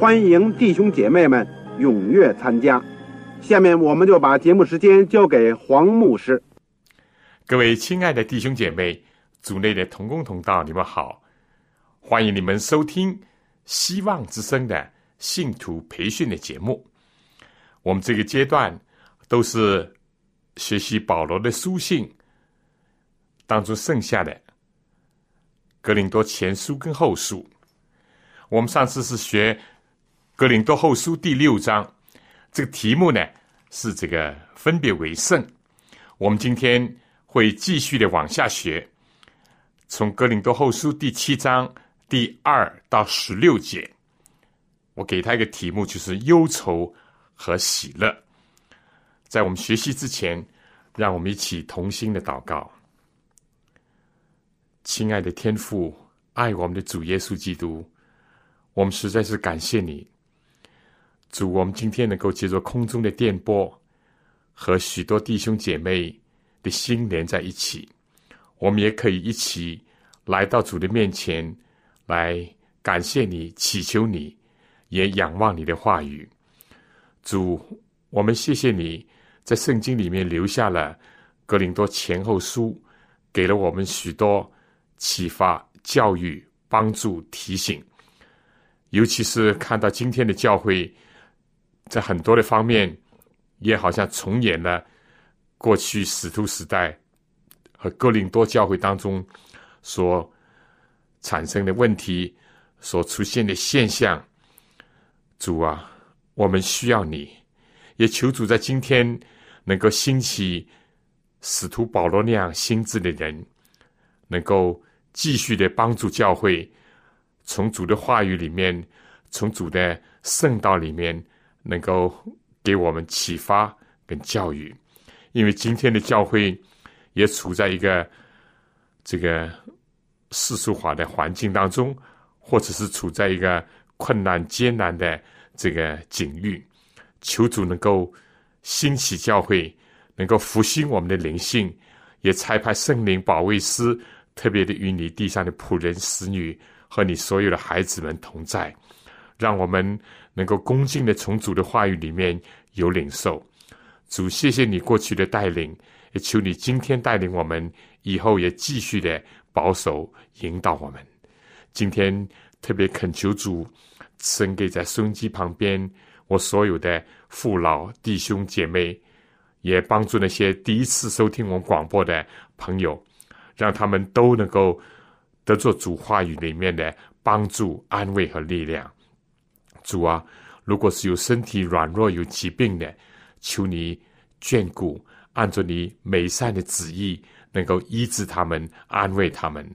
欢迎弟兄姐妹们踊跃参加。下面我们就把节目时间交给黄牧师。各位亲爱的弟兄姐妹、组内的同工同道，你们好，欢迎你们收听希望之声的信徒培训的节目。我们这个阶段都是学习保罗的书信。当中剩下的《格林多前书》跟后书，我们上次是学《格林多后书》第六章，这个题目呢是这个分别为圣。我们今天会继续的往下学，从《格林多后书》第七章第二到十六节，我给他一个题目，就是忧愁和喜乐。在我们学习之前，让我们一起同心的祷告。亲爱的天父，爱我们的主耶稣基督，我们实在是感谢你，主。我们今天能够借着空中的电波，和许多弟兄姐妹的心连在一起，我们也可以一起来到主的面前，来感谢你、祈求你，也仰望你的话语。主，我们谢谢你在圣经里面留下了格林多前后书，给了我们许多。启发、教育、帮助、提醒，尤其是看到今天的教会，在很多的方面，也好像重演了过去使徒时代和哥林多教会当中所产生的问题、所出现的现象。主啊，我们需要你，也求主在今天能够兴起使徒保罗那样心智的人，能够。继续的帮助教会，从主的话语里面，从主的圣道里面，能够给我们启发跟教育。因为今天的教会也处在一个这个世俗化的环境当中，或者是处在一个困难艰难的这个境遇。求主能够兴起教会，能够复兴我们的灵性，也差派圣灵保卫师。特别的与你地上的仆人、使女和你所有的孩子们同在，让我们能够恭敬的从主的话语里面有领受。主，谢谢你过去的带领，也求你今天带领我们，以后也继续的保守引导我们。今天特别恳求主，神给在收音机旁边我所有的父老弟兄姐妹，也帮助那些第一次收听我们广播的朋友。让他们都能够得做主话语里面的帮助、安慰和力量。主啊，如果是有身体软弱、有疾病的，求你眷顾，按照你美善的旨意，能够医治他们、安慰他们。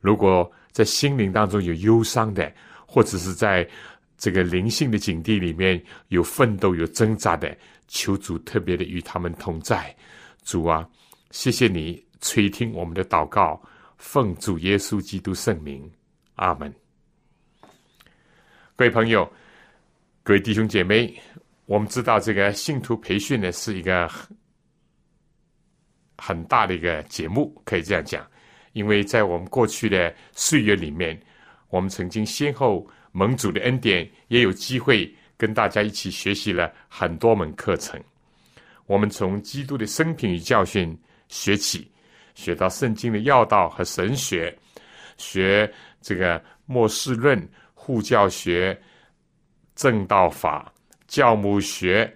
如果在心灵当中有忧伤的，或者是在这个灵性的境地里面有奋斗、有挣扎的，求主特别的与他们同在。主啊，谢谢你。垂听我们的祷告，奉主耶稣基督圣名，阿门。各位朋友，各位弟兄姐妹，我们知道这个信徒培训呢是一个很大的一个节目，可以这样讲，因为在我们过去的岁月里面，我们曾经先后蒙主的恩典，也有机会跟大家一起学习了很多门课程。我们从基督的生平与教训学起。学到圣经的要道和神学，学这个末世论、护教学正道法、教母学、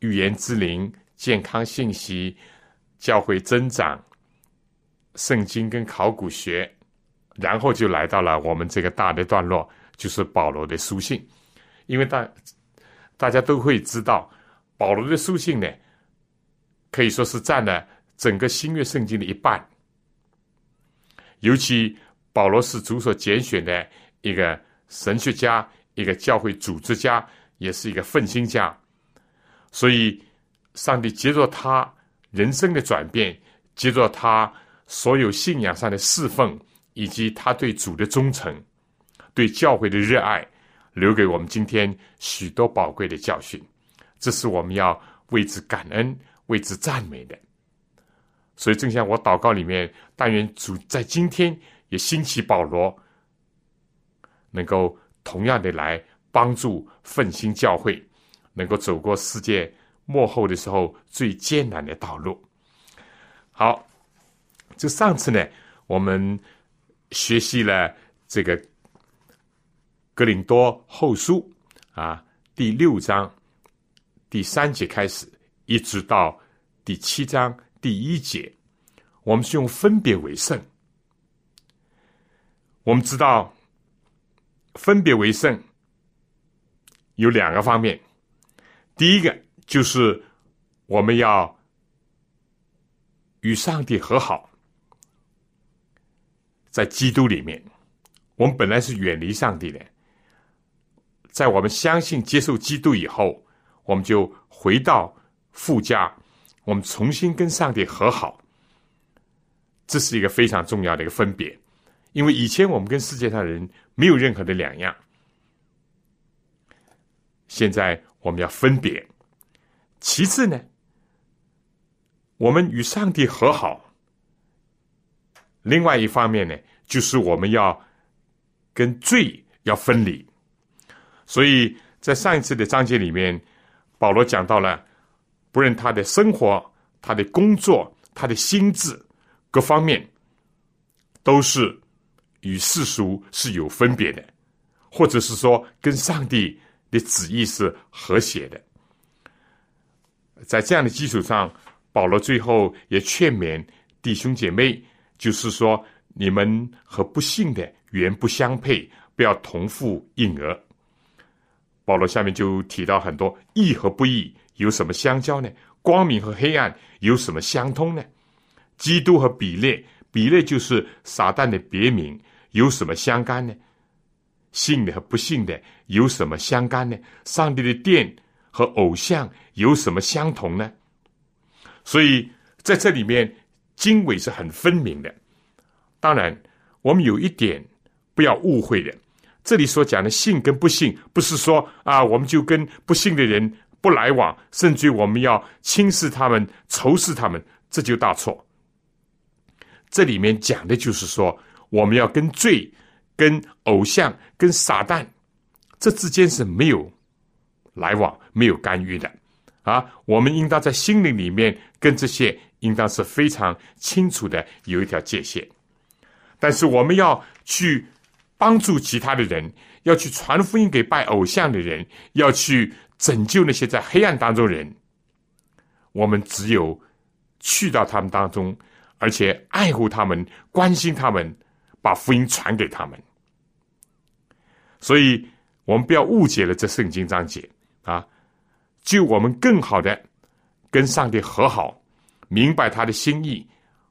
语言之灵、健康信息、教会增长、圣经跟考古学，然后就来到了我们这个大的段落，就是保罗的书信。因为大大家都会知道，保罗的书信呢，可以说是占了整个新约圣经的一半。尤其保罗是主所拣选的一个神学家，一个教会组织家，也是一个奋心家。所以，上帝接着他人生的转变，接着他所有信仰上的侍奉，以及他对主的忠诚，对教会的热爱。留给我们今天许多宝贵的教训，这是我们要为之感恩、为之赞美的。所以，正像我祷告里面，但愿主在今天也兴起保罗，能够同样的来帮助奋兴教会，能够走过世界末后的时候最艰难的道路。好，这上次呢，我们学习了这个。格林多后书啊，第六章第三节开始，一直到第七章第一节，我们是用分别为圣。我们知道，分别为圣。有两个方面，第一个就是我们要与上帝和好，在基督里面，我们本来是远离上帝的。在我们相信、接受基督以后，我们就回到父家，我们重新跟上帝和好。这是一个非常重要的一个分别，因为以前我们跟世界上人没有任何的两样，现在我们要分别。其次呢，我们与上帝和好。另外一方面呢，就是我们要跟罪要分离。所以在上一次的章节里面，保罗讲到了，不论他的生活、他的工作、他的心智各方面，都是与世俗是有分别的，或者是说跟上帝的旨意是和谐的。在这样的基础上，保罗最后也劝勉弟兄姐妹，就是说你们和不幸的原不相配，不要同父异儿。保罗下面就提到很多义和不义有什么相交呢？光明和黑暗有什么相通呢？基督和比列，比列就是撒旦的别名，有什么相干呢？信的和不信的有什么相干呢？上帝的殿和偶像有什么相同呢？所以在这里面经纬是很分明的。当然，我们有一点不要误会的。这里所讲的信跟不信，不是说啊，我们就跟不信的人不来往，甚至我们要轻视他们、仇视他们，这就大错。这里面讲的就是说，我们要跟罪、跟偶像、跟撒旦这之间是没有来往、没有干预的啊。我们应当在心灵里面跟这些应当是非常清楚的有一条界限，但是我们要去。帮助其他的人，要去传福音给拜偶像的人，要去拯救那些在黑暗当中人。我们只有去到他们当中，而且爱护他们、关心他们，把福音传给他们。所以，我们不要误解了这圣经章节啊！就我们更好的跟上帝和好，明白他的心意，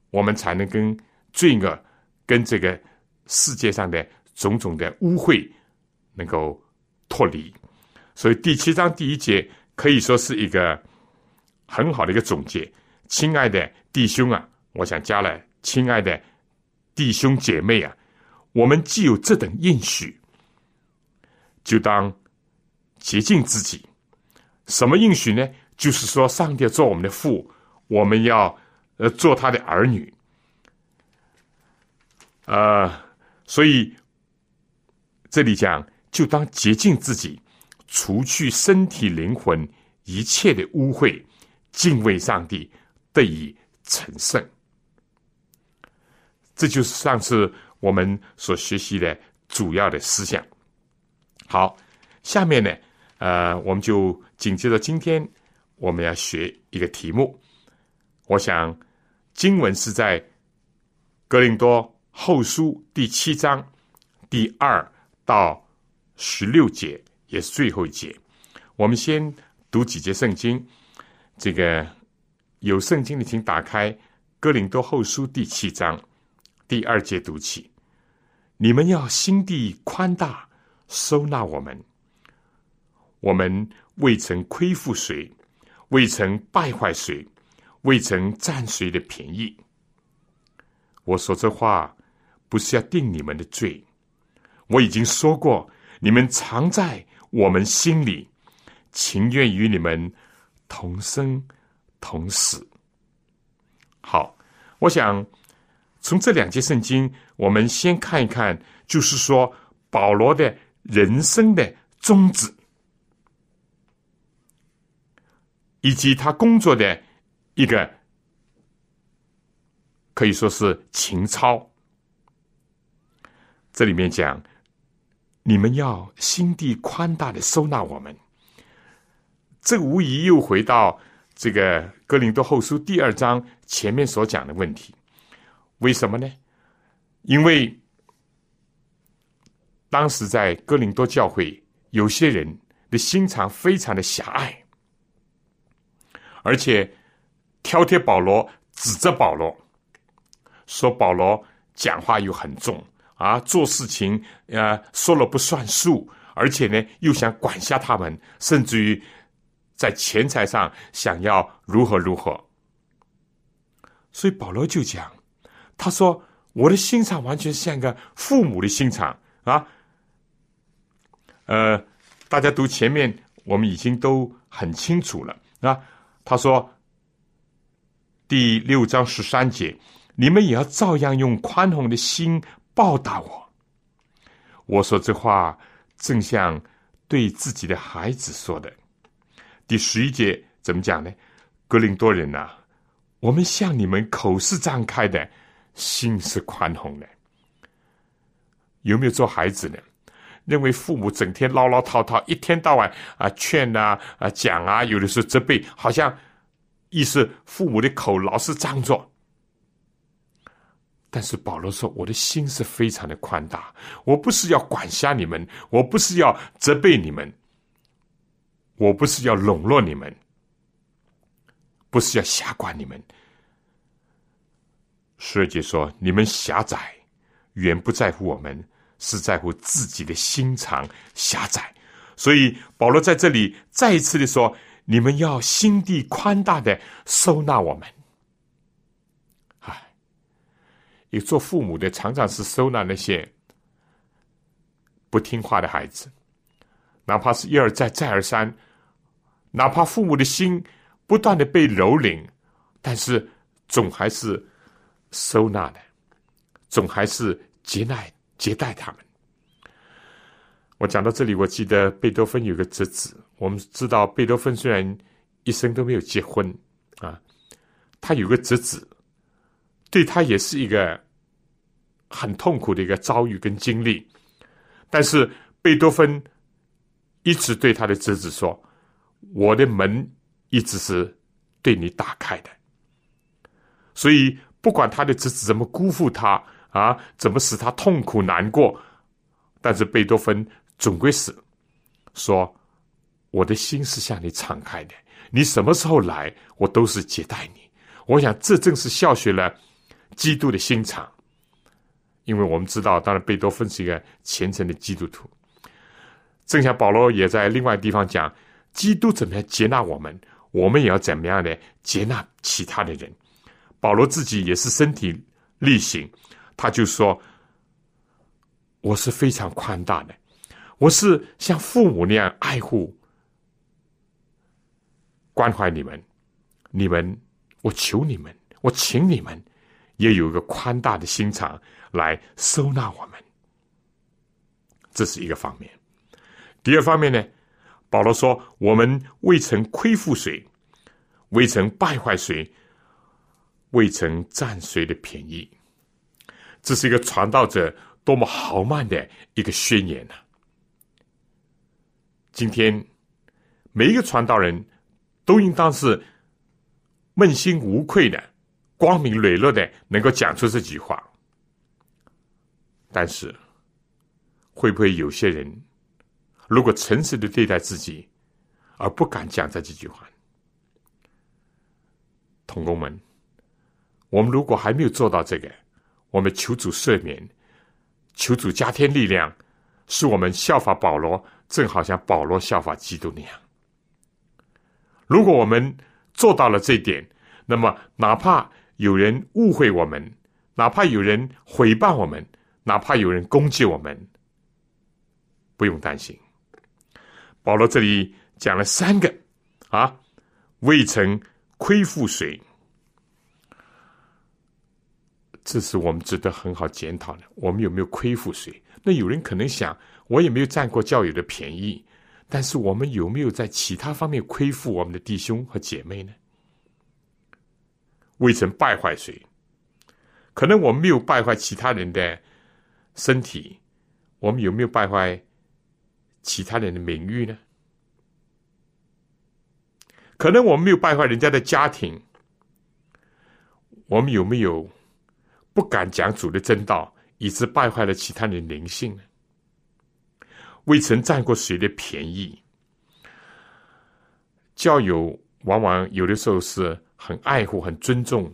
我们才能跟罪恶、跟这个世界上的。种种的污秽能够脱离，所以第七章第一节可以说是一个很好的一个总结。亲爱的弟兄啊，我想加了亲爱的弟兄姐妹啊，我们既有这等应许，就当洁净自己。什么应许呢？就是说，上帝做我们的父，我们要呃做他的儿女。呃，所以。这里讲，就当洁净自己，除去身体灵魂一切的污秽，敬畏上帝，得以成圣。这就是上次我们所学习的主要的思想。好，下面呢，呃，我们就紧接着今天我们要学一个题目。我想经文是在格林多后书第七章第二到十六节，也是最后一节。我们先读几节圣经。这个有圣经的，请打开哥林多后书第七章第二节读起。你们要心地宽大，收纳我们。我们未曾亏负谁，未曾败坏谁，未曾占谁的便宜。我说这话不是要定你们的罪，我已经说过，你们藏在我们心里，情愿与你们同生同死。好，我想从这两节圣经，我们先看一看，就是说保罗的人生的宗旨。以及他工作的一个可以说是情操。这里面讲，你们要心地宽大的收纳我们。这无疑又回到这个哥林多后书第二章前面所讲的问题。为什么呢？因为当时在哥林多教会，有些人的心肠非常的狭隘。而且挑剔保罗，指责保罗，说保罗讲话又很重啊，做事情呃说了不算数，而且呢又想管辖他们，甚至于在钱财上想要如何如何。所以保罗就讲，他说我的心肠完全像个父母的心肠啊。呃，大家读前面，我们已经都很清楚了啊。他说：“第六章十三节，你们也要照样用宽宏的心报答我。”我说这话正像对自己的孩子说的。第十一节怎么讲呢？格林多人呐，我们向你们口是张开的，心是宽宏的。有没有做孩子呢？认为父母整天唠唠叨叨，一天到晚啊劝啊啊讲啊，有的时候责备，好像意思父母的口老是张着。但是保罗说：“我的心是非常的宽大，我不是要管辖你们，我不是要责备你们，我不是要笼络你们，不是要瞎管你们。”十二节说：“你们狭窄，远不在乎我们。”是在乎自己的心肠狭窄，所以保罗在这里再一次的说：“你们要心地宽大的收纳我们。”哎，有做父母的常常是收纳那些不听话的孩子，哪怕是一而再再而三，哪怕父母的心不断的被蹂躏，但是总还是收纳的，总还是接纳。接待他们。我讲到这里，我记得贝多芬有个侄子。我们知道，贝多芬虽然一生都没有结婚啊，他有个侄子，对他也是一个很痛苦的一个遭遇跟经历。但是贝多芬一直对他的侄子说：“我的门一直是对你打开的。”所以，不管他的侄子怎么辜负他。啊，怎么使他痛苦难过？但是贝多芬总归是说：“我的心是向你敞开的，你什么时候来，我都是接待你。”我想，这正是效学了基督的心肠。因为我们知道，当然贝多芬是一个虔诚的基督徒。正像保罗也在另外地方讲：“基督怎么样接纳我们，我们也要怎么样的接纳其他的人。”保罗自己也是身体力行。他就说：“我是非常宽大的，我是像父母那样爱护、关怀你们。你们，我求你们，我请你们，也有一个宽大的心肠来收纳我们。这是一个方面。第二方面呢，保罗说：我们未曾亏负谁，未曾败坏谁，未曾占谁的便宜。”这是一个传道者多么豪迈的一个宣言呐！今天每一个传道人都应当是问心无愧的、光明磊落的，能够讲出这句话。但是，会不会有些人如果诚实的对待自己，而不敢讲这几句话？同工们，我们如果还没有做到这个，我们求主赦免，求主加添力量，使我们效法保罗，正好像保罗效法基督那样。如果我们做到了这一点，那么哪怕有人误会我们，哪怕有人诽谤我们，哪怕有人攻击我们，不用担心。保罗这里讲了三个啊，未曾亏负谁。这是我们值得很好检讨的。我们有没有亏负谁？那有人可能想，我也没有占过教友的便宜，但是我们有没有在其他方面亏负我们的弟兄和姐妹呢？未曾败坏谁？可能我们没有败坏其他人的身体，我们有没有败坏其他人的名誉呢？可能我们没有败坏人家的家庭，我们有没有？不敢讲主的真道，以致败坏了其他人的灵性呢？未曾占过谁的便宜？教友往往有的时候是很爱护、很尊重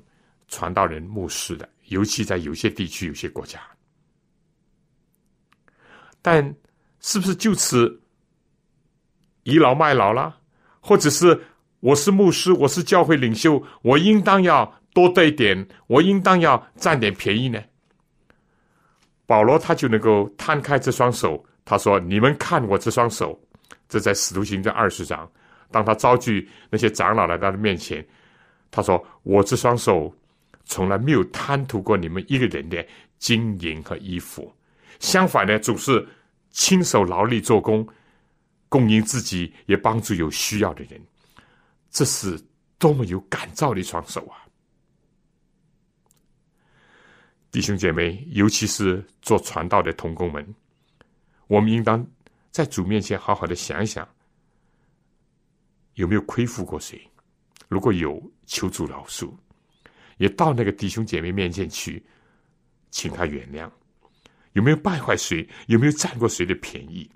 传道人、牧师的，尤其在有些地区、有些国家。但是不是就此倚老卖老了？或者是我是牧师，我是教会领袖，我应当要？多得一点，我应当要占点便宜呢。保罗他就能够摊开这双手，他说：“你们看我这双手。”这在使徒行传二十章，当他遭拒那些长老来到他面前，他说：“我这双手从来没有贪图过你们一个人的金银和衣服，相反呢，总是亲手劳力做工，供应自己，也帮助有需要的人。这是多么有感召的一双手啊！”弟兄姐妹，尤其是做传道的同工们，我们应当在主面前好好的想想，有没有亏负过谁？如果有，求主饶恕，也到那个弟兄姐妹面前去，请他原谅。有没有败坏谁？有没有占过谁的便宜？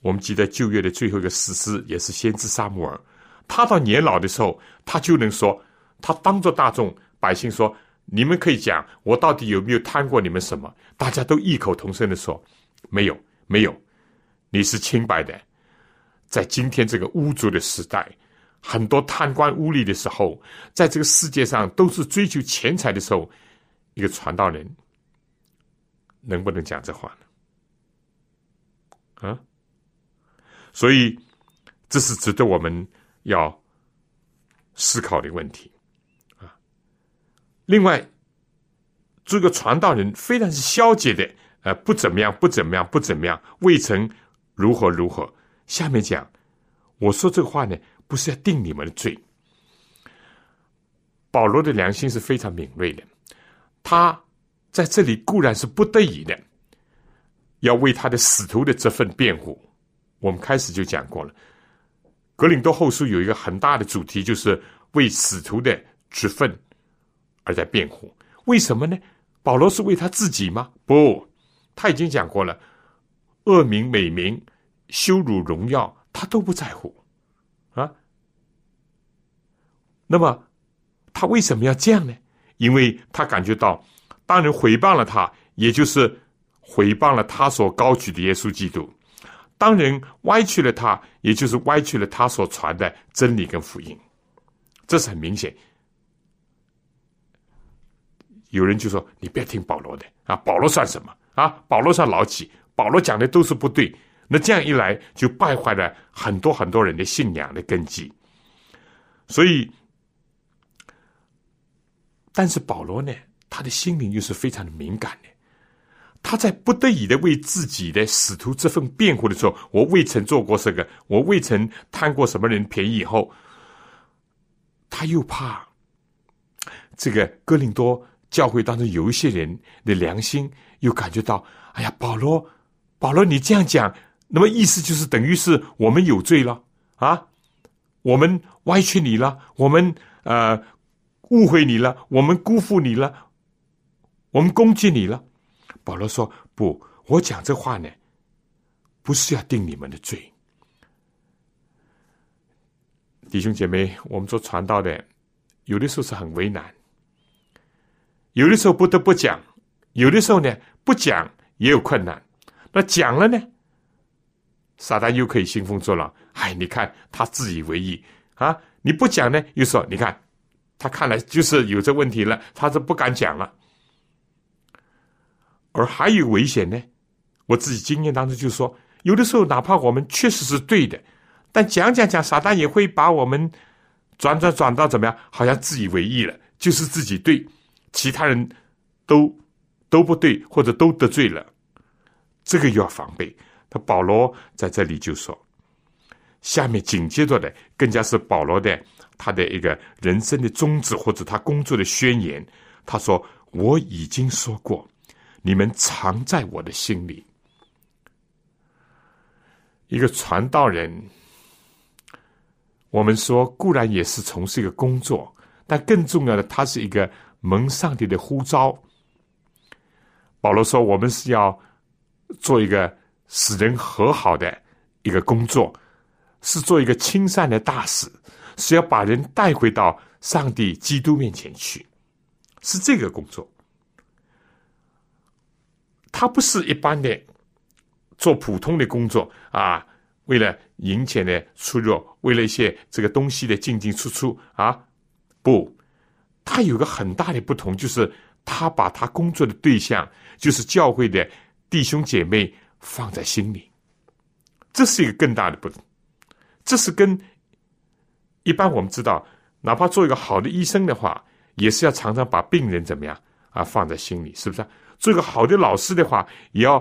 我们记得旧约的最后一个史诗，也是先知沙摩尔，他到年老的时候，他就能说，他当着大众。百姓说：“你们可以讲，我到底有没有贪过你们什么？”大家都异口同声的说：“没有，没有，你是清白的。”在今天这个污浊的时代，很多贪官污吏的时候，在这个世界上都是追求钱财的时候，一个传道人能不能讲这话呢？啊？所以，这是值得我们要思考的问题。另外，这个传道人非常是消极的，呃，不怎么样，不怎么样，不怎么样，未曾如何如何。下面讲，我说这个话呢，不是要定你们的罪。保罗的良心是非常敏锐的，他在这里固然是不得已的，要为他的使徒的这份辩护。我们开始就讲过了，《格林多后书》有一个很大的主题，就是为使徒的职分。而在辩护，为什么呢？保罗是为他自己吗？不，他已经讲过了，恶名、美名、羞辱、荣耀，他都不在乎啊。那么，他为什么要这样呢？因为他感觉到，当人诽谤了他，也就是诽谤了他所高举的耶稣基督；当人歪曲了他，也就是歪曲了他所传的真理跟福音。这是很明显。有人就说：“你不要听保罗的啊，保罗算什么啊？保罗算老几？保罗讲的都是不对。那这样一来，就败坏了很多很多人的信仰的根基。所以，但是保罗呢，他的心灵又是非常的敏感的。他在不得已的为自己的使徒这份辩护的时候，我未曾做过这个，我未曾贪过什么人便宜。以后，他又怕这个哥林多。教会当中有一些人的良心又感觉到，哎呀，保罗保罗，你这样讲，那么意思就是等于是我们有罪了啊？我们歪曲你了，我们呃误会你了，我们辜负你了，我们攻击你了。保罗说：“不，我讲这话呢，不是要定你们的罪。弟兄姐妹，我们做传道的，有的时候是很为难，有的时候不得不讲，有的时候呢不讲也有困难。那讲了呢，撒旦又可以兴风作浪。哎，你看他自以为意啊！你不讲呢，又说你看他看来就是有这问题了，他是不敢讲了。而还有危险呢，我自己经验当中就说，有的时候哪怕我们确实是对的。但讲讲讲，撒旦也会把我们转转转到怎么样？好像自以为意了，就是自己对，其他人都都不对，或者都得罪了，这个又要防备。他保罗在这里就说，下面紧接着的更加是保罗的他的一个人生的宗旨或者他工作的宣言。他说：“我已经说过，你们藏在我的心里。”一个传道人。我们说固然也是从事一个工作，但更重要的，他是一个蒙上帝的呼召。保罗说，我们是要做一个使人和好的一个工作，是做一个亲善的大使，是要把人带回到上帝基督面前去，是这个工作。他不是一般的做普通的工作啊。为了银钱的出入，为了一些这个东西的进进出出啊，不，他有个很大的不同，就是他把他工作的对象，就是教会的弟兄姐妹放在心里，这是一个更大的不同。这是跟一般我们知道，哪怕做一个好的医生的话，也是要常常把病人怎么样啊放在心里，是不是？做一个好的老师的话，也要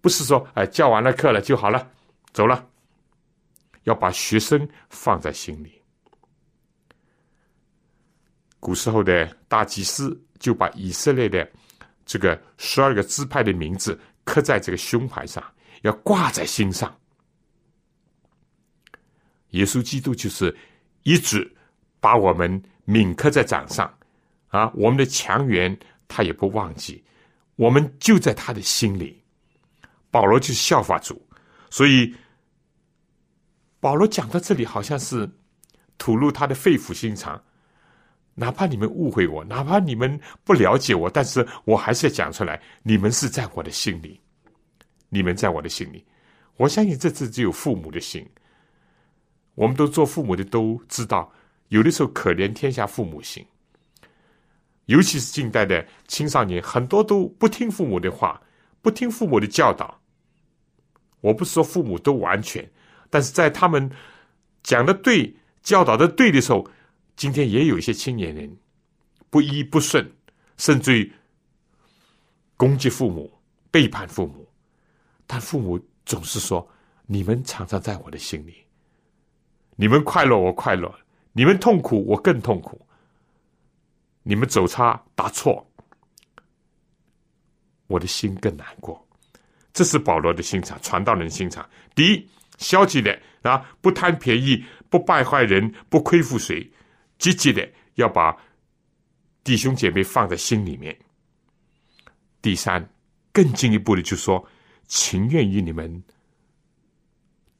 不是说哎教完了课了就好了，走了。要把学生放在心里。古时候的大祭司就把以色列的这个十二个支派的名字刻在这个胸牌上，要挂在心上。耶稣基督就是一直把我们铭刻在掌上啊，我们的强援他也不忘记，我们就在他的心里。保罗就是效法主，所以。保罗讲到这里，好像是吐露他的肺腑心肠。哪怕你们误会我，哪怕你们不了解我，但是我还是要讲出来。你们是在我的心里，你们在我的心里。我相信这次只有父母的心。我们都做父母的都知道，有的时候可怜天下父母心。尤其是近代的青少年，很多都不听父母的话，不听父母的教导。我不是说父母都完全。但是在他们讲的对、教导的对的时候，今天也有一些青年人不依不顺，甚至于攻击父母、背叛父母。但父母总是说：“你们常常在我的心里，你们快乐我快乐，你们痛苦我更痛苦，你们走差答错，我的心更难过。”这是保罗的心肠，传道人心肠。第一。消极的啊，不贪便宜，不败坏人，不亏负谁；积极的要把弟兄姐妹放在心里面。第三，更进一步的就说，情愿与你们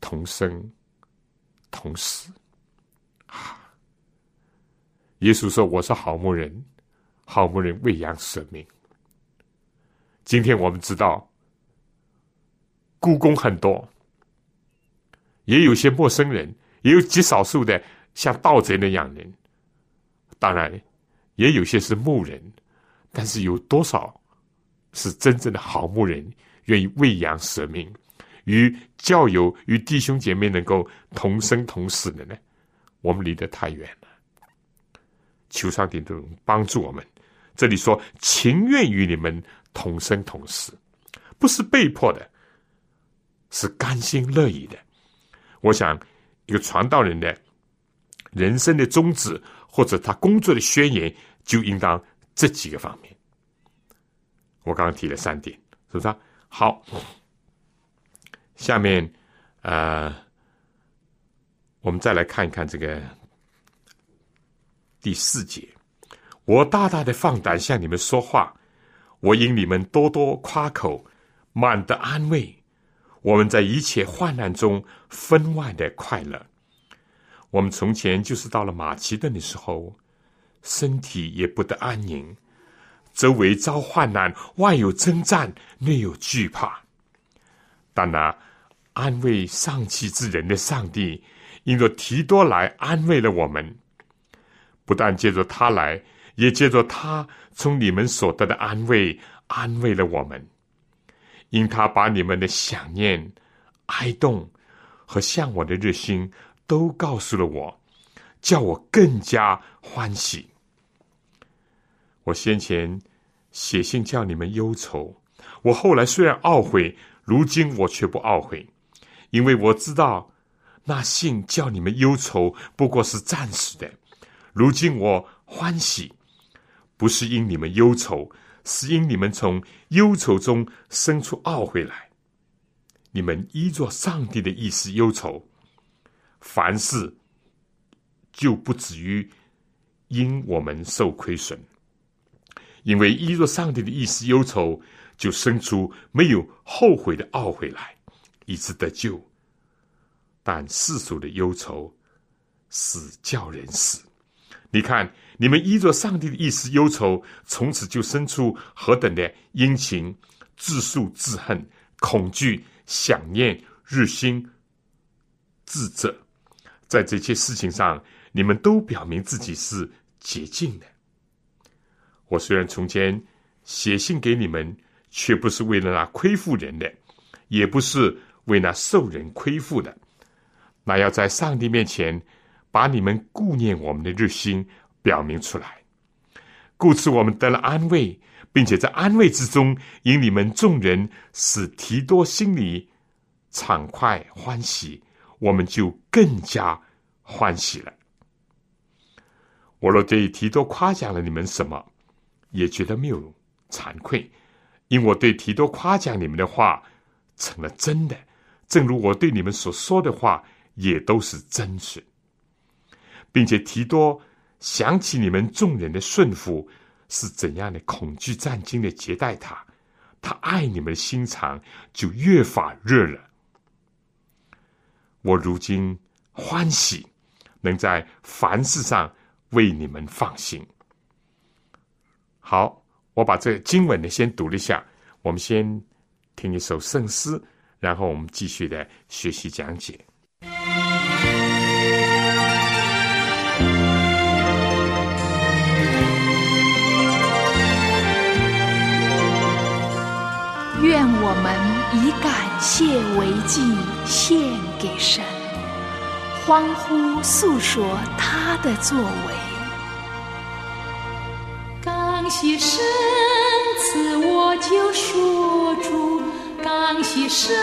同生同死。啊！耶稣说：“我是好牧人，好牧人喂养舍命。”今天我们知道，故宫很多。也有些陌生人，也有极少数的像盗贼那样人，当然也有些是牧人，但是有多少是真正的好牧人，愿意喂养舍命，与教友与弟兄姐妹能够同生同死的呢？我们离得太远了。求上帝都帮助我们。这里说情愿与你们同生同死，不是被迫的，是甘心乐意的。我想，一个传道人的人生的宗旨，或者他工作的宣言，就应当这几个方面。我刚刚提了三点，是不是？好，下面，呃，我们再来看一看这个第四节。我大大的放胆向你们说话，我因你们多多夸口，满的安慰。我们在一切患难中分外的快乐。我们从前就是到了马其顿的时候，身体也不得安宁，周围遭患难，外有征战，内有惧怕。但那安慰丧气之人的上帝，因着提多来安慰了我们，不但借着他来，也借着他从你们所得的安慰安慰了我们。因他把你们的想念、哀动和向往的热心都告诉了我，叫我更加欢喜。我先前写信叫你们忧愁，我后来虽然懊悔，如今我却不懊悔，因为我知道那信叫你们忧愁不过是暂时的。如今我欢喜，不是因你们忧愁。是因你们从忧愁中生出懊悔来，你们依着上帝的意思忧愁，凡事就不止于因我们受亏损，因为依着上帝的意思忧愁，就生出没有后悔的懊悔来，以致得救。但世俗的忧愁死叫人死。你看。你们依着上帝的意思忧愁，从此就生出何等的殷勤、自诉自恨、恐惧、想念、日心、自责，在这些事情上，你们都表明自己是洁净的。我虽然从前写信给你们，却不是为了那亏负人的，也不是为那受人亏负的，那要在上帝面前把你们顾念我们的日心。表明出来，故此我们得了安慰，并且在安慰之中，因你们众人使提多心里畅快欢喜，我们就更加欢喜了。我若对提多夸奖了你们什么，也觉得没有惭愧，因我对提多夸奖你们的话成了真的，正如我对你们所说的话也都是真实，并且提多。想起你们众人的顺服是怎样的恐惧战惊的接待他，他爱你们的心肠就越发热了。我如今欢喜，能在凡事上为你们放心。好，我把这经文呢先读了一下，我们先听一首圣诗，然后我们继续的学习讲解。愿我们以感谢为祭献给神，欢呼诉说他的作为。感谢神赐我救赎主，感谢神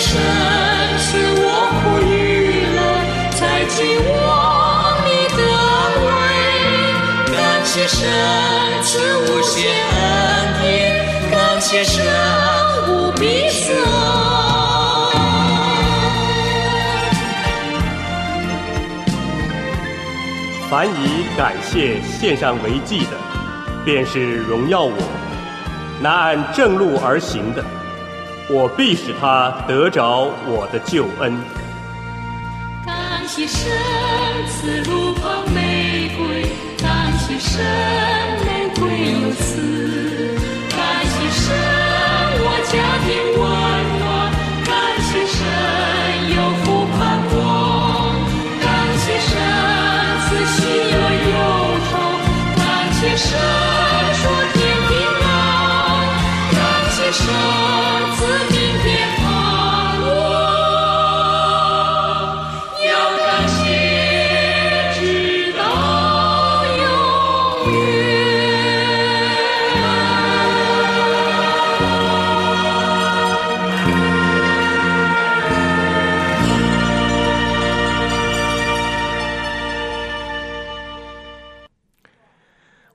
生是我哺育来再继往矣的安感谢神赐我无限恩典感谢神无比慈爱凡以感谢献上为祭的便是荣耀我乃正路而行的。我必使他得着我的救恩。感谢神赐如捧玫瑰，感谢神玫瑰有刺，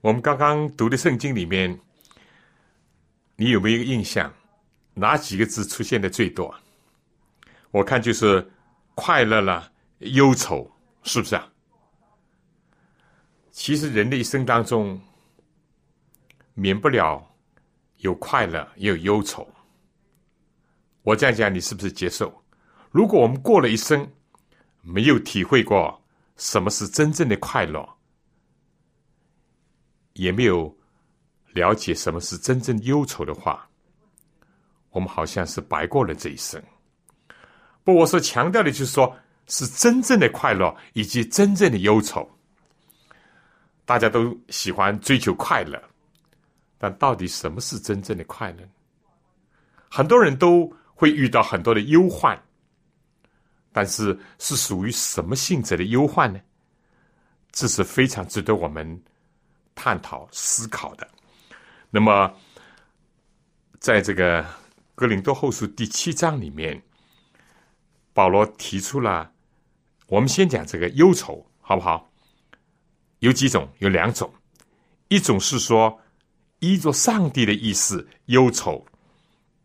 我们刚刚读的圣经里面，你有没有印象？哪几个字出现的最多？我看就是快乐了、忧愁，是不是啊？其实人的一生当中，免不了有快乐，也有忧愁。我这样讲，你是不是接受？如果我们过了一生，没有体会过什么是真正的快乐，也没有了解什么是真正忧愁的话，我们好像是白过了这一生。不，我所强调的就是说，是真正的快乐以及真正的忧愁。大家都喜欢追求快乐，但到底什么是真正的快乐？很多人都会遇到很多的忧患，但是是属于什么性质的忧患呢？这是非常值得我们探讨思考的。那么，在这个哥林多后书第七章里面，保罗提出了，我们先讲这个忧愁，好不好？有几种？有两种，一种是说依着上帝的意思忧愁，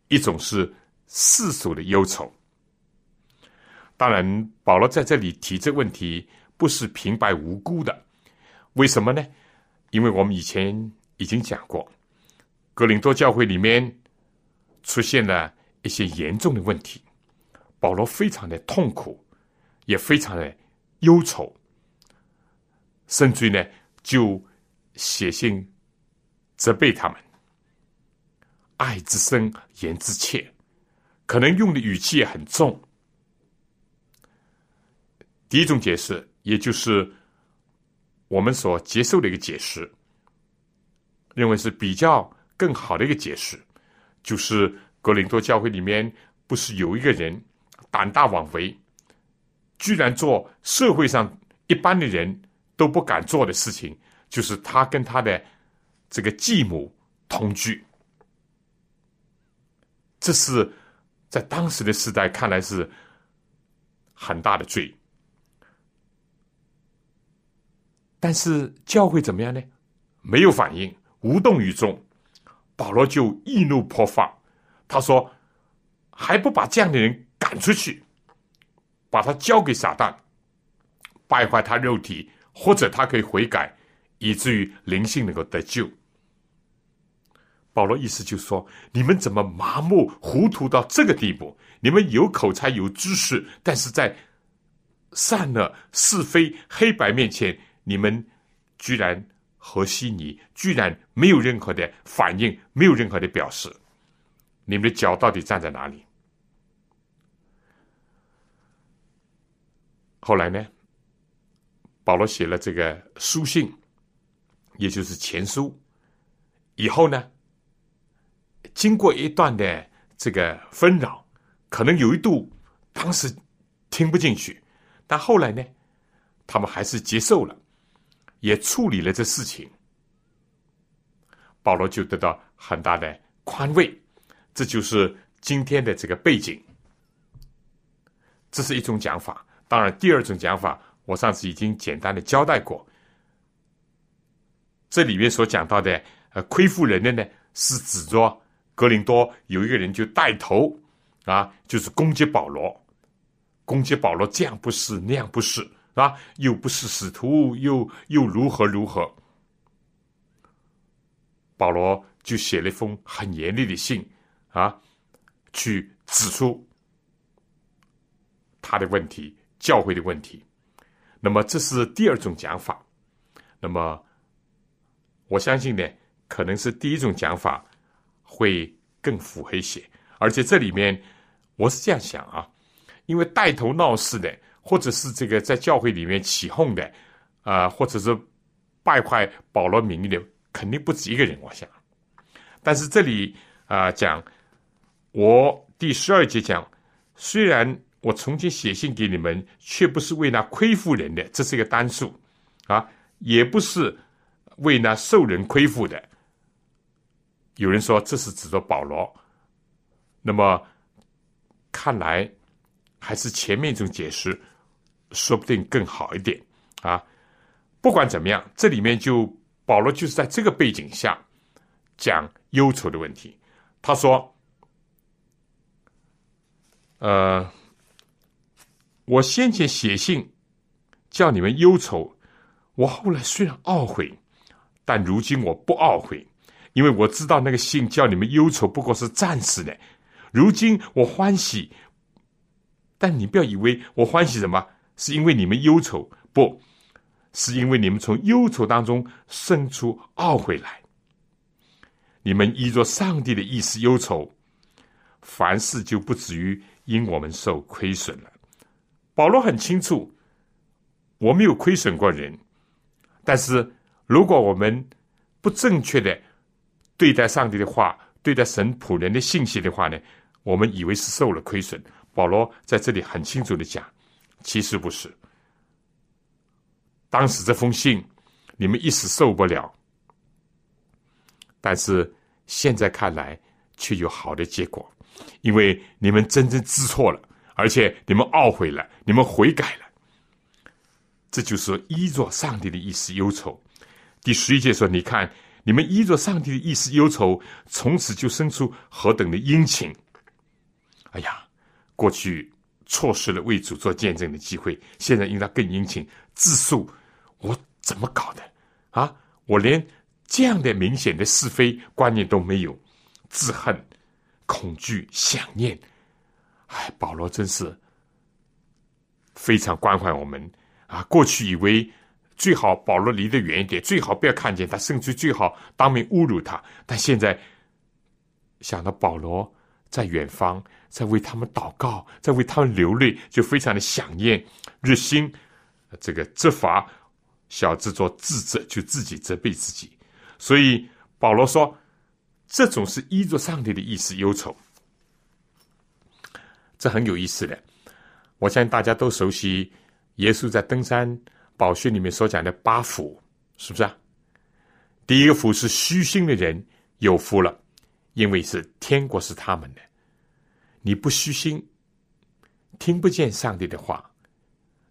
一种是世俗的忧愁。当然，保罗在这里提这问题不是平白无故的，为什么呢？因为我们以前已经讲过，格林多教会里面出现了一些严重的问题，保罗非常的痛苦，也非常的忧愁，甚至于呢，就写信责备他们。爱之深，言之切，可能用的语气也很重。第一种解释，也就是我们所接受的一个解释，认为是比较更好的一个解释，就是格林多教会里面不是有一个人胆大妄为，居然做社会上一般的人都不敢做的事情，就是他跟他的这个继母同居，这是在当时的时代看来是很大的罪。但是教会怎么样呢？没有反应，无动于衷。保罗就易怒颇发，他说：“还不把这样的人赶出去，把他交给撒旦，败坏他肉体，或者他可以悔改，以至于灵性能够得救。”保罗意思就是说：你们怎么麻木糊涂到这个地步？你们有口才有知识，但是在善恶是非黑白面前。你们居然和稀泥，居然没有任何的反应，没有任何的表示，你们的脚到底站在哪里？后来呢，保罗写了这个书信，也就是前书。以后呢，经过一段的这个纷扰，可能有一度当时听不进去，但后来呢，他们还是接受了。也处理了这事情，保罗就得到很大的宽慰。这就是今天的这个背景。这是一种讲法。当然，第二种讲法，我上次已经简单的交代过。这里面所讲到的，呃，亏负人的呢，是指着格林多有一个人就带头啊，就是攻击保罗，攻击保罗这样不是那样不是。啊，又不是使徒，又又如何如何？保罗就写了一封很严厉的信，啊，去指出他的问题、教会的问题。那么这是第二种讲法。那么我相信呢，可能是第一种讲法会更符合一些。而且这里面我是这样想啊，因为带头闹事的，或者是这个在教会里面起哄的，啊，或者是败坏保罗名誉的，肯定不止一个人。我想，但是这里啊讲，我第十二节讲，虽然。我重新写信给你们，却不是为那亏负人的，这是一个单数，啊，也不是为那受人亏负的。有人说这是指着保罗，那么看来还是前面一种解释，说不定更好一点啊。不管怎么样，这里面就保罗就是在这个背景下讲忧愁的问题。他说，呃。我先前写信叫你们忧愁，我后来虽然懊悔，但如今我不懊悔，因为我知道那个信叫你们忧愁不过是暂时的。如今我欢喜，但你不要以为我欢喜什么，是因为你们忧愁，不是因为你们从忧愁当中生出懊悔来。你们依着上帝的意思忧愁，凡事就不至于因我们受亏损了。保罗很清楚，我没有亏损过人，但是如果我们不正确的对待上帝的话，对待神仆人的信息的话呢，我们以为是受了亏损。保罗在这里很清楚的讲，其实不是。当时这封信你们一时受不了，但是现在看来却有好的结果，因为你们真正知错了。而且你们懊悔了，你们悔改了，这就是依着上帝的意思忧愁。第十一节说：“你看，你们依着上帝的意思忧愁，从此就生出何等的殷勤。”哎呀，过去错失了为主做见证的机会，现在应当更殷勤。自述我怎么搞的啊？我连这样的明显的是非观念都没有，自恨、恐惧、想念。哎，保罗真是非常关怀我们啊！过去以为最好保罗离得远一点，最好不要看见他，甚至最好当面侮辱他。但现在想到保罗在远方，在为他们祷告，在为他们流泪，就非常的想念，热心这个责罚小制作自责，就自己责备自己。所以保罗说，这种是依着上帝的意思忧愁。这很有意思的，我相信大家都熟悉耶稣在登山宝训里面所讲的八福，是不是啊？第一个福是虚心的人有福了，因为是天国是他们的。你不虚心，听不见上帝的话，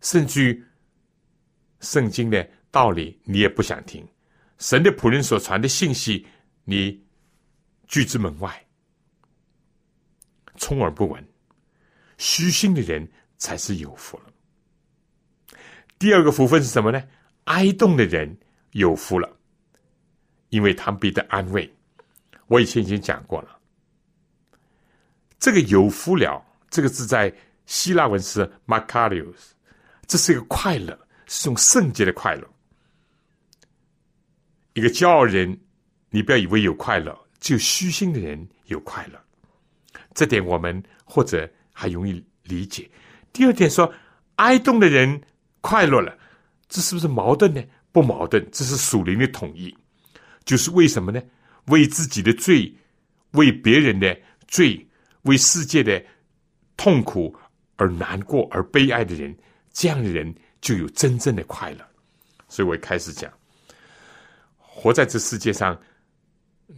甚至圣经的道理你也不想听，神的仆人所传的信息你拒之门外，充耳不闻。虚心的人才是有福了。第二个福分是什么呢？哀动的人有福了，因为他们必得安慰。我以前已经讲过了，这个“有福了”这个字在希腊文是 “makarios”，这是一个快乐，是种圣洁的快乐。一个骄傲人，你不要以为有快乐，只有虚心的人有快乐。这点我们或者。还容易理解。第二点说，哀动的人快乐了，这是不是矛盾呢？不矛盾，这是属灵的统一。就是为什么呢？为自己的罪，为别人的罪，为世界的痛苦而难过而悲哀的人，这样的人就有真正的快乐。所以我开始讲，活在这世界上，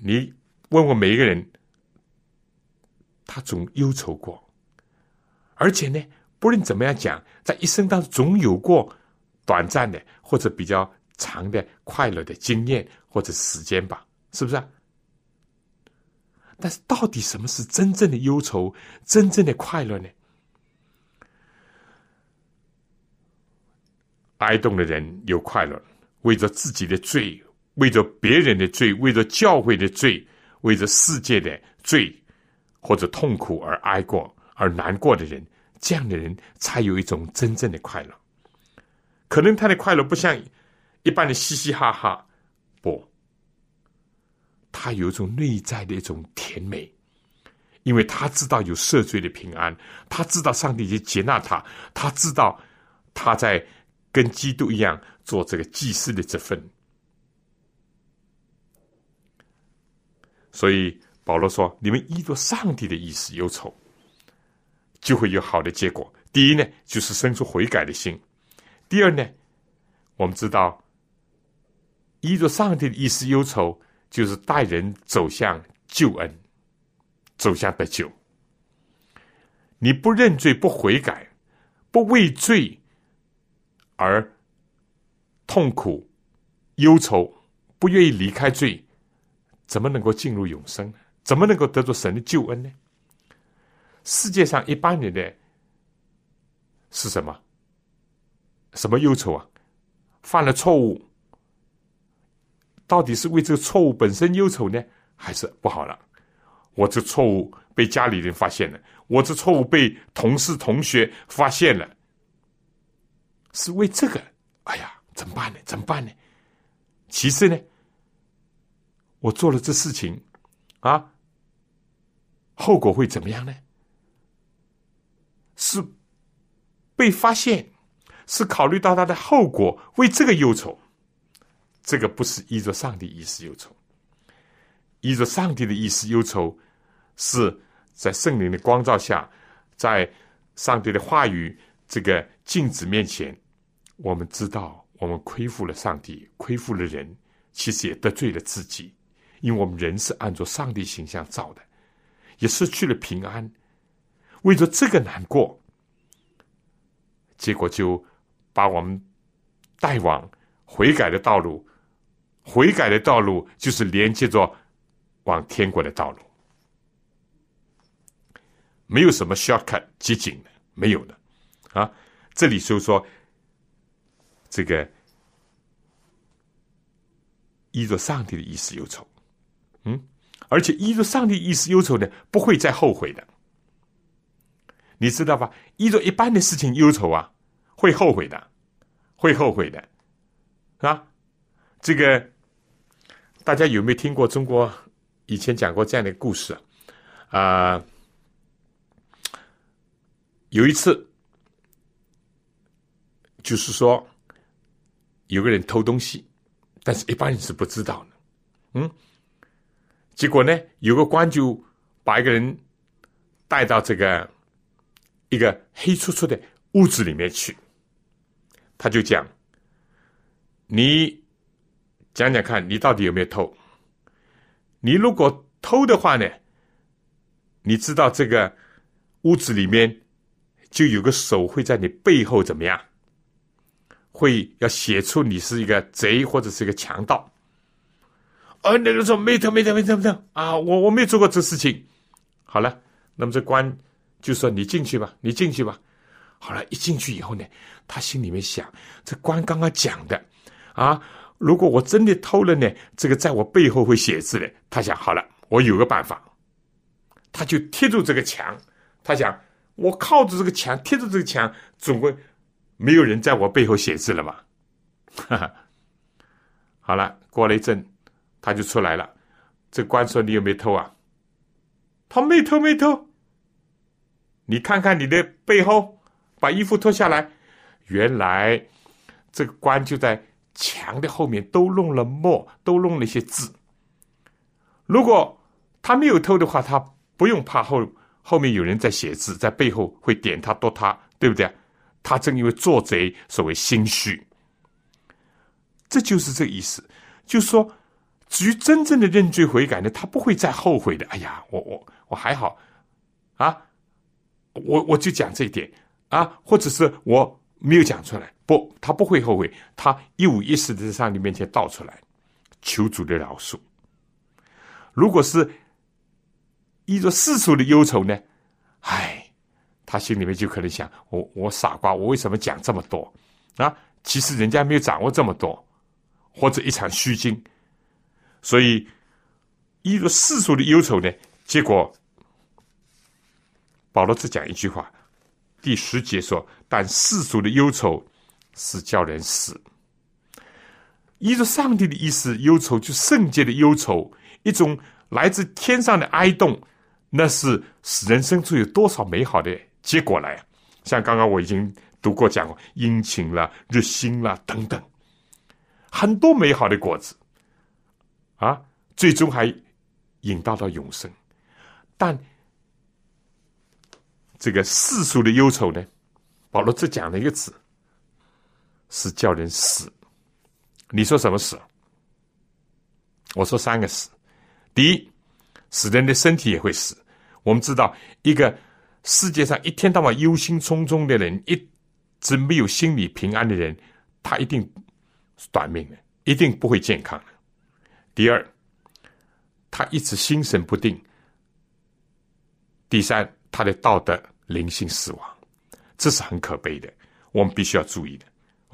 你问问每一个人，他总忧愁过。而且呢，不论怎么样讲，在一生当中总有过短暂的或者比较长的快乐的经验或者时间吧，是不是啊？但是到底什么是真正的忧愁、真正的快乐呢？哀动的人有快乐，为着自己的罪，为着别人的罪，为着教会的罪，为着世界的罪，或者痛苦而哀过而难过的人，这样的人才有一种真正的快乐。可能他的快乐不像一般的嘻嘻哈哈，不，他有一种内在的一种甜美，因为他知道有赦罪的平安，他知道上帝已经接纳他，他知道他在跟基督一样做这个祭司的这份。所以保罗说：“你们依着上帝的意思忧愁，就会有好的结果。第一呢，就是生出悔改的心；第二呢，我们知道依着上帝的意思忧愁，就是带人走向救恩，走向得救。你不认罪、不悔改、不畏罪而痛苦、忧愁，不愿意离开罪。”怎么能够进入永生？怎么能够得到神的救恩呢？世界上一般人的是什么？什么忧愁啊？犯了错误，到底是为这个错误本身忧愁呢，还是不好了？我这错误被家里人发现了，我这错误被同事同学发现了，是为这个？哎呀，怎么办呢？怎么办呢？其次呢？我做了这事情，啊，后果会怎么样呢？是被发现，是考虑到他的后果，为这个忧愁。这个不是依着上帝意思忧愁，依着上帝的意思忧愁，是在圣灵的光照下，在上帝的话语这个镜子面前，我们知道我们亏负了上帝，亏负了人，其实也得罪了自己。因为我们人是按照上帝形象造的，也失去了平安，为着这个难过，结果就把我们带往悔改的道路。悔改的道路就是连接着往天国的道路，没有什么 shortcut 捷径的，没有的啊！这里就说这个依着上帝的意思忧愁。嗯，而且依着上帝意思忧愁呢，不会再后悔的。你知道吧？依着一般的事情忧愁啊，会后悔的，会后悔的，啊，这个大家有没有听过中国以前讲过这样的故事啊？有一次，就是说有个人偷东西，但是一般人是不知道的，嗯。结果呢，有个官就把一个人带到这个一个黑粗粗的屋子里面去，他就讲：“你讲讲看，你到底有没有偷？你如果偷的话呢，你知道这个屋子里面就有个手会在你背后怎么样？会要写出你是一个贼或者是一个强盗。”而那个说没偷没偷没偷没偷啊！我我没做过这事情。好了，那么这官就说你进去吧，你进去吧。好了，一进去以后呢，他心里面想：这官刚刚讲的啊，如果我真的偷了呢，这个在我背后会写字的。他想好了，我有个办法，他就贴住这个墙。他想，我靠着这个墙，贴住这个墙，总归没有人在我背后写字了吧？哈哈。好了，过了一阵。他就出来了，这官说：“你有没有偷啊？”他没偷，没偷。你看看你的背后，把衣服脱下来，原来这个官就在墙的后面都弄了墨，都弄了一些字。如果他没有偷的话，他不用怕后后面有人在写字，在背后会点他、剁他，对不对？他正因为做贼，所谓心虚。这就是这意思，就说。至于真正的认罪悔改呢，他不会再后悔的。哎呀，我我我还好，啊，我我就讲这一点啊，或者是我没有讲出来，不，他不会后悔，他一五一十的在上帝面前道出来，求主的饶恕。如果是依着世俗的忧愁呢，唉，他心里面就可能想：我我傻瓜，我为什么讲这么多啊？其实人家没有掌握这么多，或者一场虚惊。所以，依着世俗的忧愁呢，结果保罗只讲一句话，第十节说：“但世俗的忧愁是叫人死。”依着上帝的意思，忧愁就圣洁的忧愁，一种来自天上的哀动，那是使人生出有多少美好的结果来啊！像刚刚我已经读过讲过，殷勤啦、热心啦等等，很多美好的果子啊，最终还引导到永生。但这个世俗的忧愁呢？保罗只讲了一个字，是叫人死。你说什么死？我说三个死。第一，死人的身体也会死。我们知道，一个世界上一天到晚忧心忡忡的人，一直没有心理平安的人，他一定短命的，一定不会健康的。第二，他一直心神不定。第三，他的道德灵性死亡，这是很可悲的，我们必须要注意的，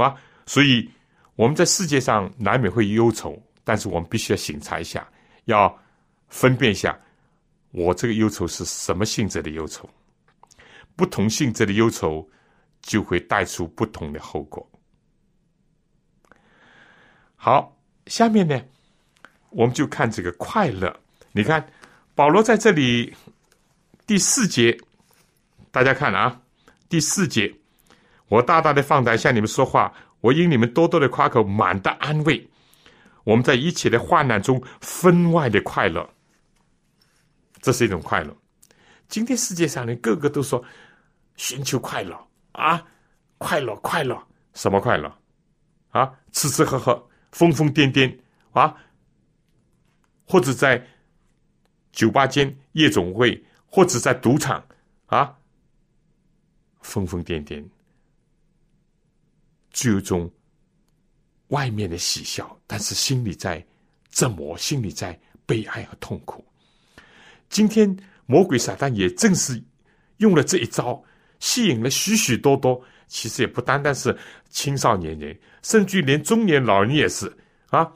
啊，所以。我们在世界上难免会忧愁，但是我们必须要醒察一下，要分辨一下，我这个忧愁是什么性质的忧愁。不同性质的忧愁就会带出不同的后果。好，下面呢，我们就看这个快乐。你看，保罗在这里第四节，大家看啊，第四节，我大大的放胆向你们说话。我因你们多多的夸口，满的安慰。我们在一切的患难中分外的快乐，这是一种快乐。今天世界上人个个都说寻求快乐啊，快乐快乐，什么快乐啊？吃吃喝喝，疯疯癫癫啊，或者在酒吧间、夜总会，或者在赌场啊，疯疯癫癫。就有种外面的喜笑，但是心里在折磨，心里在悲哀和痛苦。今天魔鬼撒旦也正是用了这一招，吸引了许许多多，其实也不单单是青少年人，甚至连中年老人也是啊，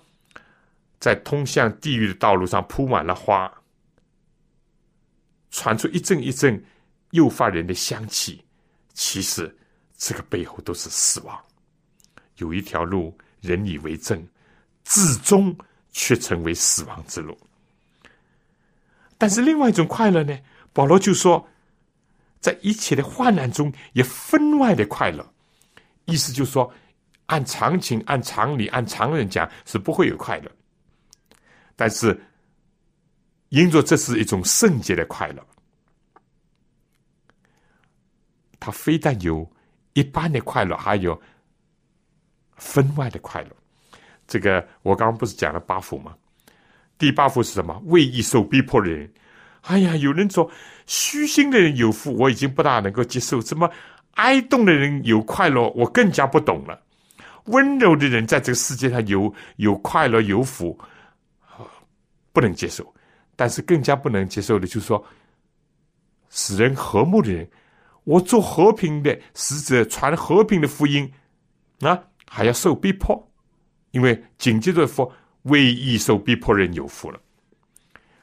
在通向地狱的道路上铺满了花，传出一阵一阵诱发人的香气，其实这个背后都是死亡。有一条路，人以为正，至终却成为死亡之路。但是另外一种快乐呢？保罗就说，在一切的患难中也分外的快乐。意思就是说，按常情、按常理、按常人讲是不会有快乐，但是因着这是一种圣洁的快乐，他非但有一般的快乐，还有。分外的快乐，这个我刚刚不是讲了八福吗？第八福是什么？为义受逼迫的人。哎呀，有人说虚心的人有福，我已经不大能够接受；怎么哀动的人有快乐，我更加不懂了。温柔的人在这个世界上有有快乐有福，不能接受。但是更加不能接受的，就是说使人和睦的人，我做和平的使者，传和平的福音啊。还要受逼迫，因为紧接着说为义受逼迫人有福了。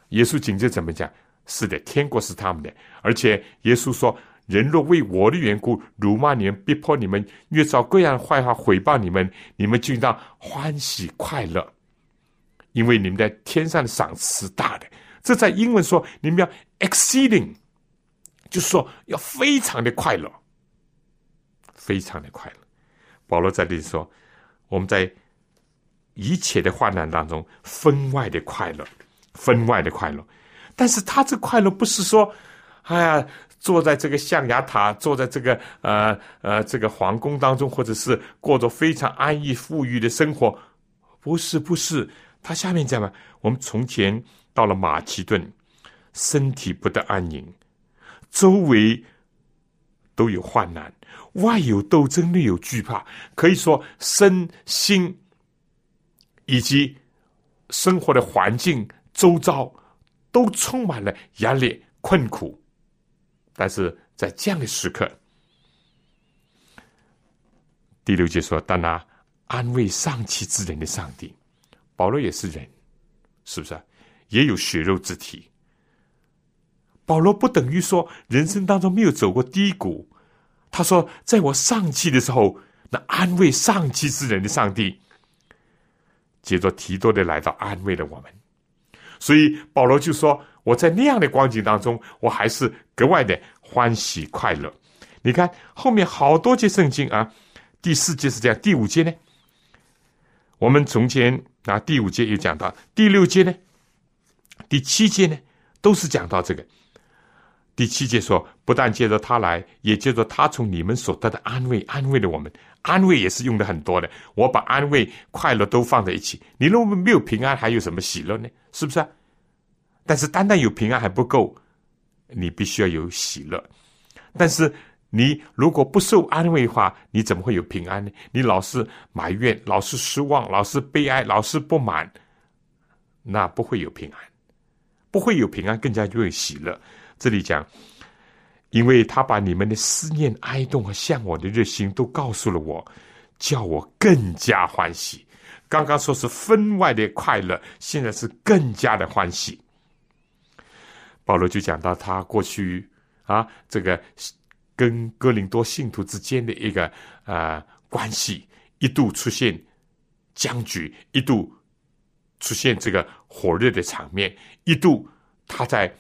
耶稣紧接着怎么讲？是的，天国是他们的。而且耶稣说：“人若为我的缘故辱骂你们、逼迫你们、越造各样坏话毁谤你们，你们就当欢喜快乐，因为你们在天上的赏赐大的。”这在英文说，你们要 exceeding，就是说要非常的快乐，非常的快乐。保罗在这里说：“我们在一切的患难当中分外的快乐，分外的快乐。但是他这快乐不是说，哎呀，坐在这个象牙塔，坐在这个呃呃这个皇宫当中，或者是过着非常安逸富裕的生活。不是，不是。他下面讲嘛，我们从前到了马其顿，身体不得安宁，周围都有患难。”外有斗争，内有惧怕，可以说身心以及生活的环境周遭都充满了压力困苦。但是在这样的时刻，第六节说：“但那安慰丧气之人的上帝，保罗也是人，是不是？也有血肉之体，保罗不等于说人生当中没有走过低谷。他说，在我丧气的时候，那安慰丧气之人的上帝，接着提多的来到安慰了我们。所以保罗就说：“我在那样的光景当中，我还是格外的欢喜快乐。”你看后面好多节圣经啊，第四节是这样，第五节呢，我们从前啊第五节也讲到，第六节呢，第七节呢，都是讲到这个。第七节说：“不但借着他来，也借着他从你们所得的安慰，安慰了我们。安慰也是用的很多的。我把安慰、快乐都放在一起。你认为没有平安，还有什么喜乐呢？是不是？但是单单有平安还不够，你必须要有喜乐。但是你如果不受安慰的话，你怎么会有平安呢？你老是埋怨，老是失望，老是悲哀，老是不满，那不会有平安，不会有平安，更加就会喜乐。这里讲。”因为他把你们的思念、哀动和向往的热心都告诉了我，叫我更加欢喜。刚刚说是分外的快乐，现在是更加的欢喜。保罗就讲到他过去啊，这个跟哥林多信徒之间的一个呃关系，一度出现僵局，一度出现这个火热的场面，一度他在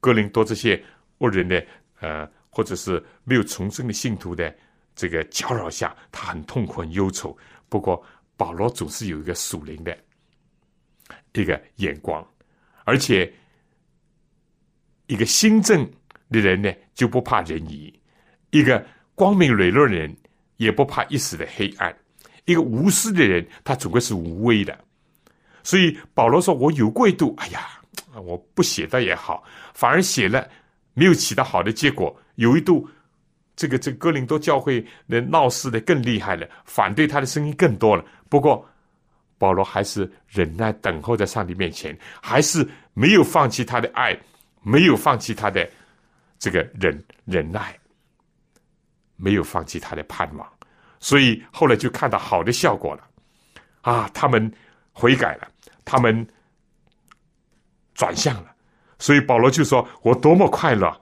哥林多这些。恶人的呃，或者是没有重生的信徒的这个搅扰下，他很痛苦、很忧愁。不过保罗总是有一个属灵的一个眼光，而且一个新正的人呢，就不怕人疑；一个光明磊落的人，也不怕一时的黑暗；一个无私的人，他总归是无畏的。所以保罗说：“我有过一度，哎呀，我不写的也好，反而写了。”没有起到好的结果。有一度，这个这个哥林多教会的闹事的更厉害了，反对他的声音更多了。不过，保罗还是忍耐等候在上帝面前，还是没有放弃他的爱，没有放弃他的这个忍忍耐，没有放弃他的盼望。所以后来就看到好的效果了。啊，他们悔改了，他们转向了。所以保罗就说：“我多么快乐！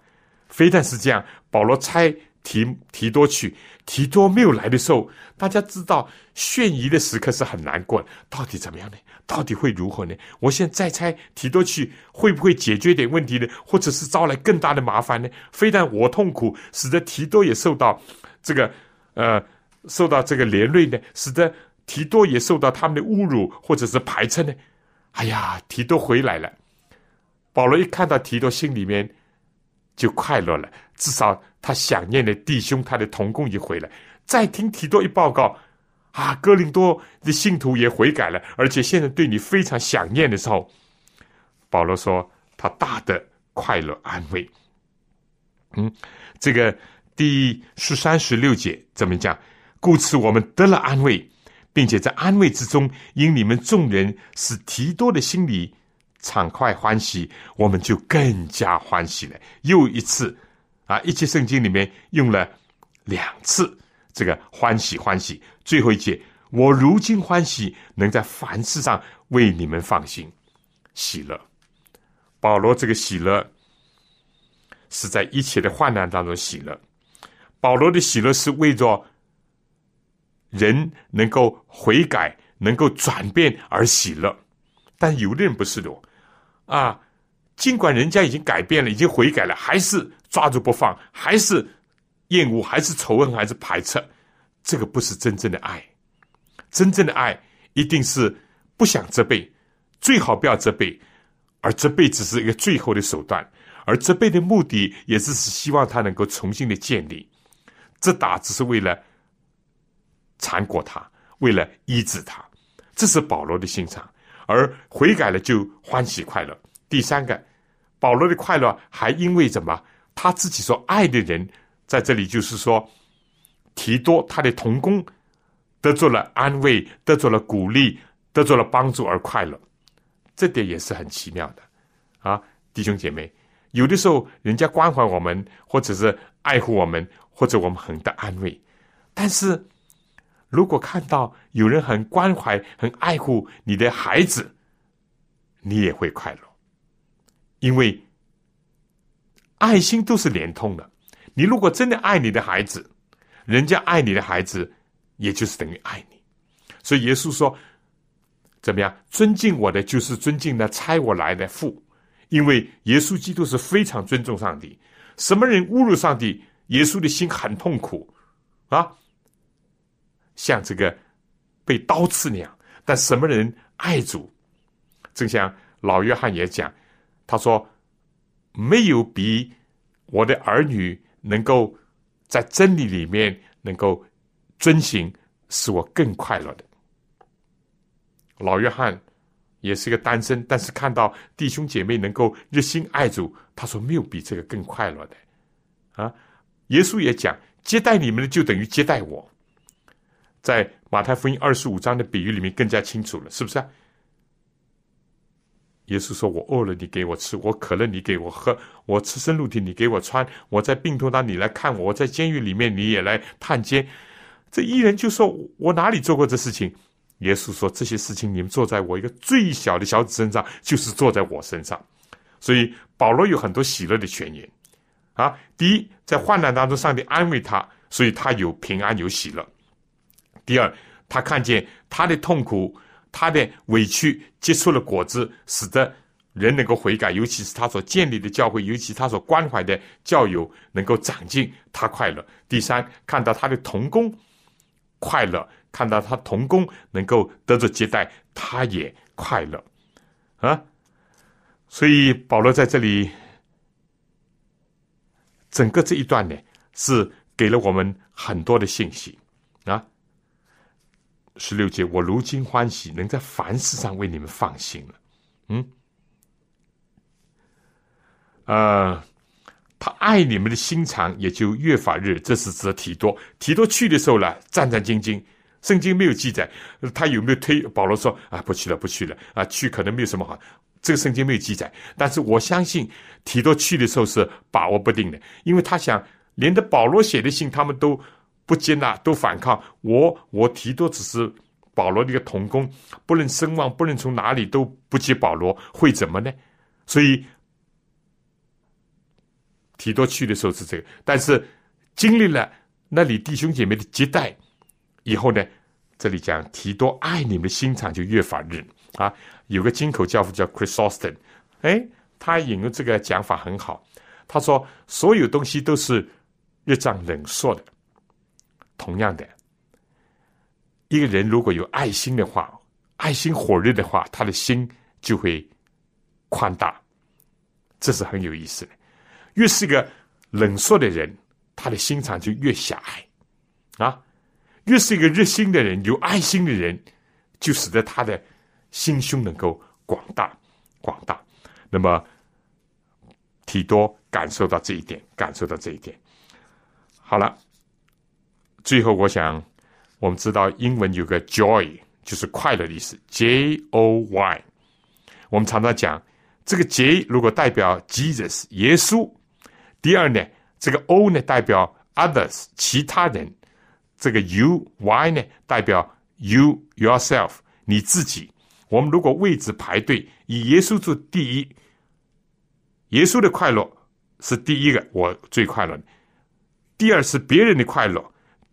非但是这样，保罗猜提提多去，提多没有来的时候，大家知道悬疑的时刻是很难过。到底怎么样呢？到底会如何呢？我现在再猜提多去，会不会解决点问题呢？或者是招来更大的麻烦呢？非但我痛苦，使得提多也受到这个呃受到这个连累呢，使得提多也受到他们的侮辱或者是排斥呢？哎呀，提多回来了。”保罗一看到提多，心里面就快乐了。至少他想念的弟兄，他的同工已回来。再听提多一报告，啊，哥林多的信徒也悔改了，而且现在对你非常想念的时候，保罗说他大的快乐安慰。嗯，这个第十三十六节怎么讲？故此我们得了安慰，并且在安慰之中，因你们众人使提多的心里。畅快欢喜，我们就更加欢喜了。又一次，啊，一节圣经里面用了两次这个欢喜欢喜。最后一节，我如今欢喜，能在凡事上为你们放心，喜乐。保罗这个喜乐是在一切的患难当中喜乐。保罗的喜乐是为着人能够悔改、能够转变而喜乐，但有的人不是的。啊，尽管人家已经改变了，已经悔改了，还是抓住不放，还是厌恶，还是仇恨，还是排斥，这个不是真正的爱。真正的爱一定是不想责备，最好不要责备，而责备只是一个最后的手段，而责备的目的也只是希望他能够重新的建立。这打只是为了缠过他，为了医治他，这是保罗的心肠。而悔改了就欢喜快乐。第三个，保罗的快乐还因为什么？他自己说爱的人在这里，就是说提多他的同工得做了安慰，得做了鼓励，得做了帮助而快乐。这点也是很奇妙的啊，弟兄姐妹，有的时候人家关怀我们，或者是爱护我们，或者我们很得安慰，但是。如果看到有人很关怀、很爱护你的孩子，你也会快乐，因为爱心都是连通的。你如果真的爱你的孩子，人家爱你的孩子，也就是等于爱你。所以耶稣说：“怎么样？尊敬我的，就是尊敬那差我来的父。因为耶稣基督是非常尊重上帝。什么人侮辱上帝，耶稣的心很痛苦啊，像这个被刀刺那样。但什么人爱主，正像老约翰也讲，他说：没有比我的儿女能够在真理里面能够遵行，使我更快乐的。老约翰也是个单身，但是看到弟兄姐妹能够热心爱主，他说没有比这个更快乐的啊！耶稣也讲，接待你们的就等于接待我。在马太福音二十五章的比喻里面更加清楚了，是不是啊？耶稣说：“我饿了，你给我吃；我渴了，你给我喝；我赤身露体，你给我穿；我在病痛当你来看我；我在监狱里面，你也来探监。”这一人就说：“我哪里做过这事情？”耶稣说：“这些事情你们做在我一个最小的小子身上，就是做在我身上。”所以保罗有很多喜乐的宣言啊。第一，在患难当中，上帝安慰他，所以他有平安有喜乐；第二，他看见他的痛苦。他的委屈结出了果子，使得人能够悔改，尤其是他所建立的教会，尤其他所关怀的教友能够长进，他快乐。第三，看到他的童工快乐，看到他童工能够得着接待，他也快乐啊。所以保罗在这里整个这一段呢，是给了我们很多的信息。十六节，我如今欢喜，能在凡事上为你们放心了。嗯，呃，他爱你们的心肠也就越发热。这是指提多，提多去的时候呢，战战兢兢。圣经没有记载他有没有推保罗说啊，不去了，不去了啊，去可能没有什么好。这个圣经没有记载，但是我相信提多去的时候是把握不定的，因为他想连的保罗写的信他们都。不接纳，都反抗我。我提多只是保罗的一个童工，不论声望，不论从哪里都不接保罗，会怎么呢？所以提多去的时候是这个，但是经历了那里弟兄姐妹的接待以后呢，这里讲提多爱你们的心肠就越发热啊。有个金口教父叫 Chrysostom，哎，他引用这个讲法很好。他说所有东西都是热胀冷缩的。同样的，一个人如果有爱心的话，爱心火热的话，他的心就会宽大，这是很有意思的。越是个冷缩的人，他的心肠就越狭隘啊；越是一个热心的人、有爱心的人，就使得他的心胸能够广大、广大。那么，提多感受到这一点，感受到这一点。好了。最后，我想，我们知道英文有个 joy，就是快乐的意思，J O Y。我们常常讲，这个 J 如果代表 Jesus 耶稣，第二呢，这个 O 呢代表 others 其他人，这个 U Y 呢代表 you yourself 你自己。我们如果位置排队，以耶稣做第一，耶稣的快乐是第一个，我最快乐。第二是别人的快乐。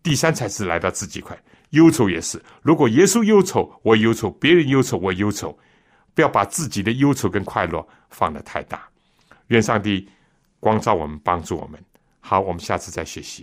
第三才是来到自己快，忧愁也是。如果耶稣忧愁，我忧愁；别人忧愁，我忧愁。不要把自己的忧愁跟快乐放得太大。愿上帝光照我们，帮助我们。好，我们下次再学习。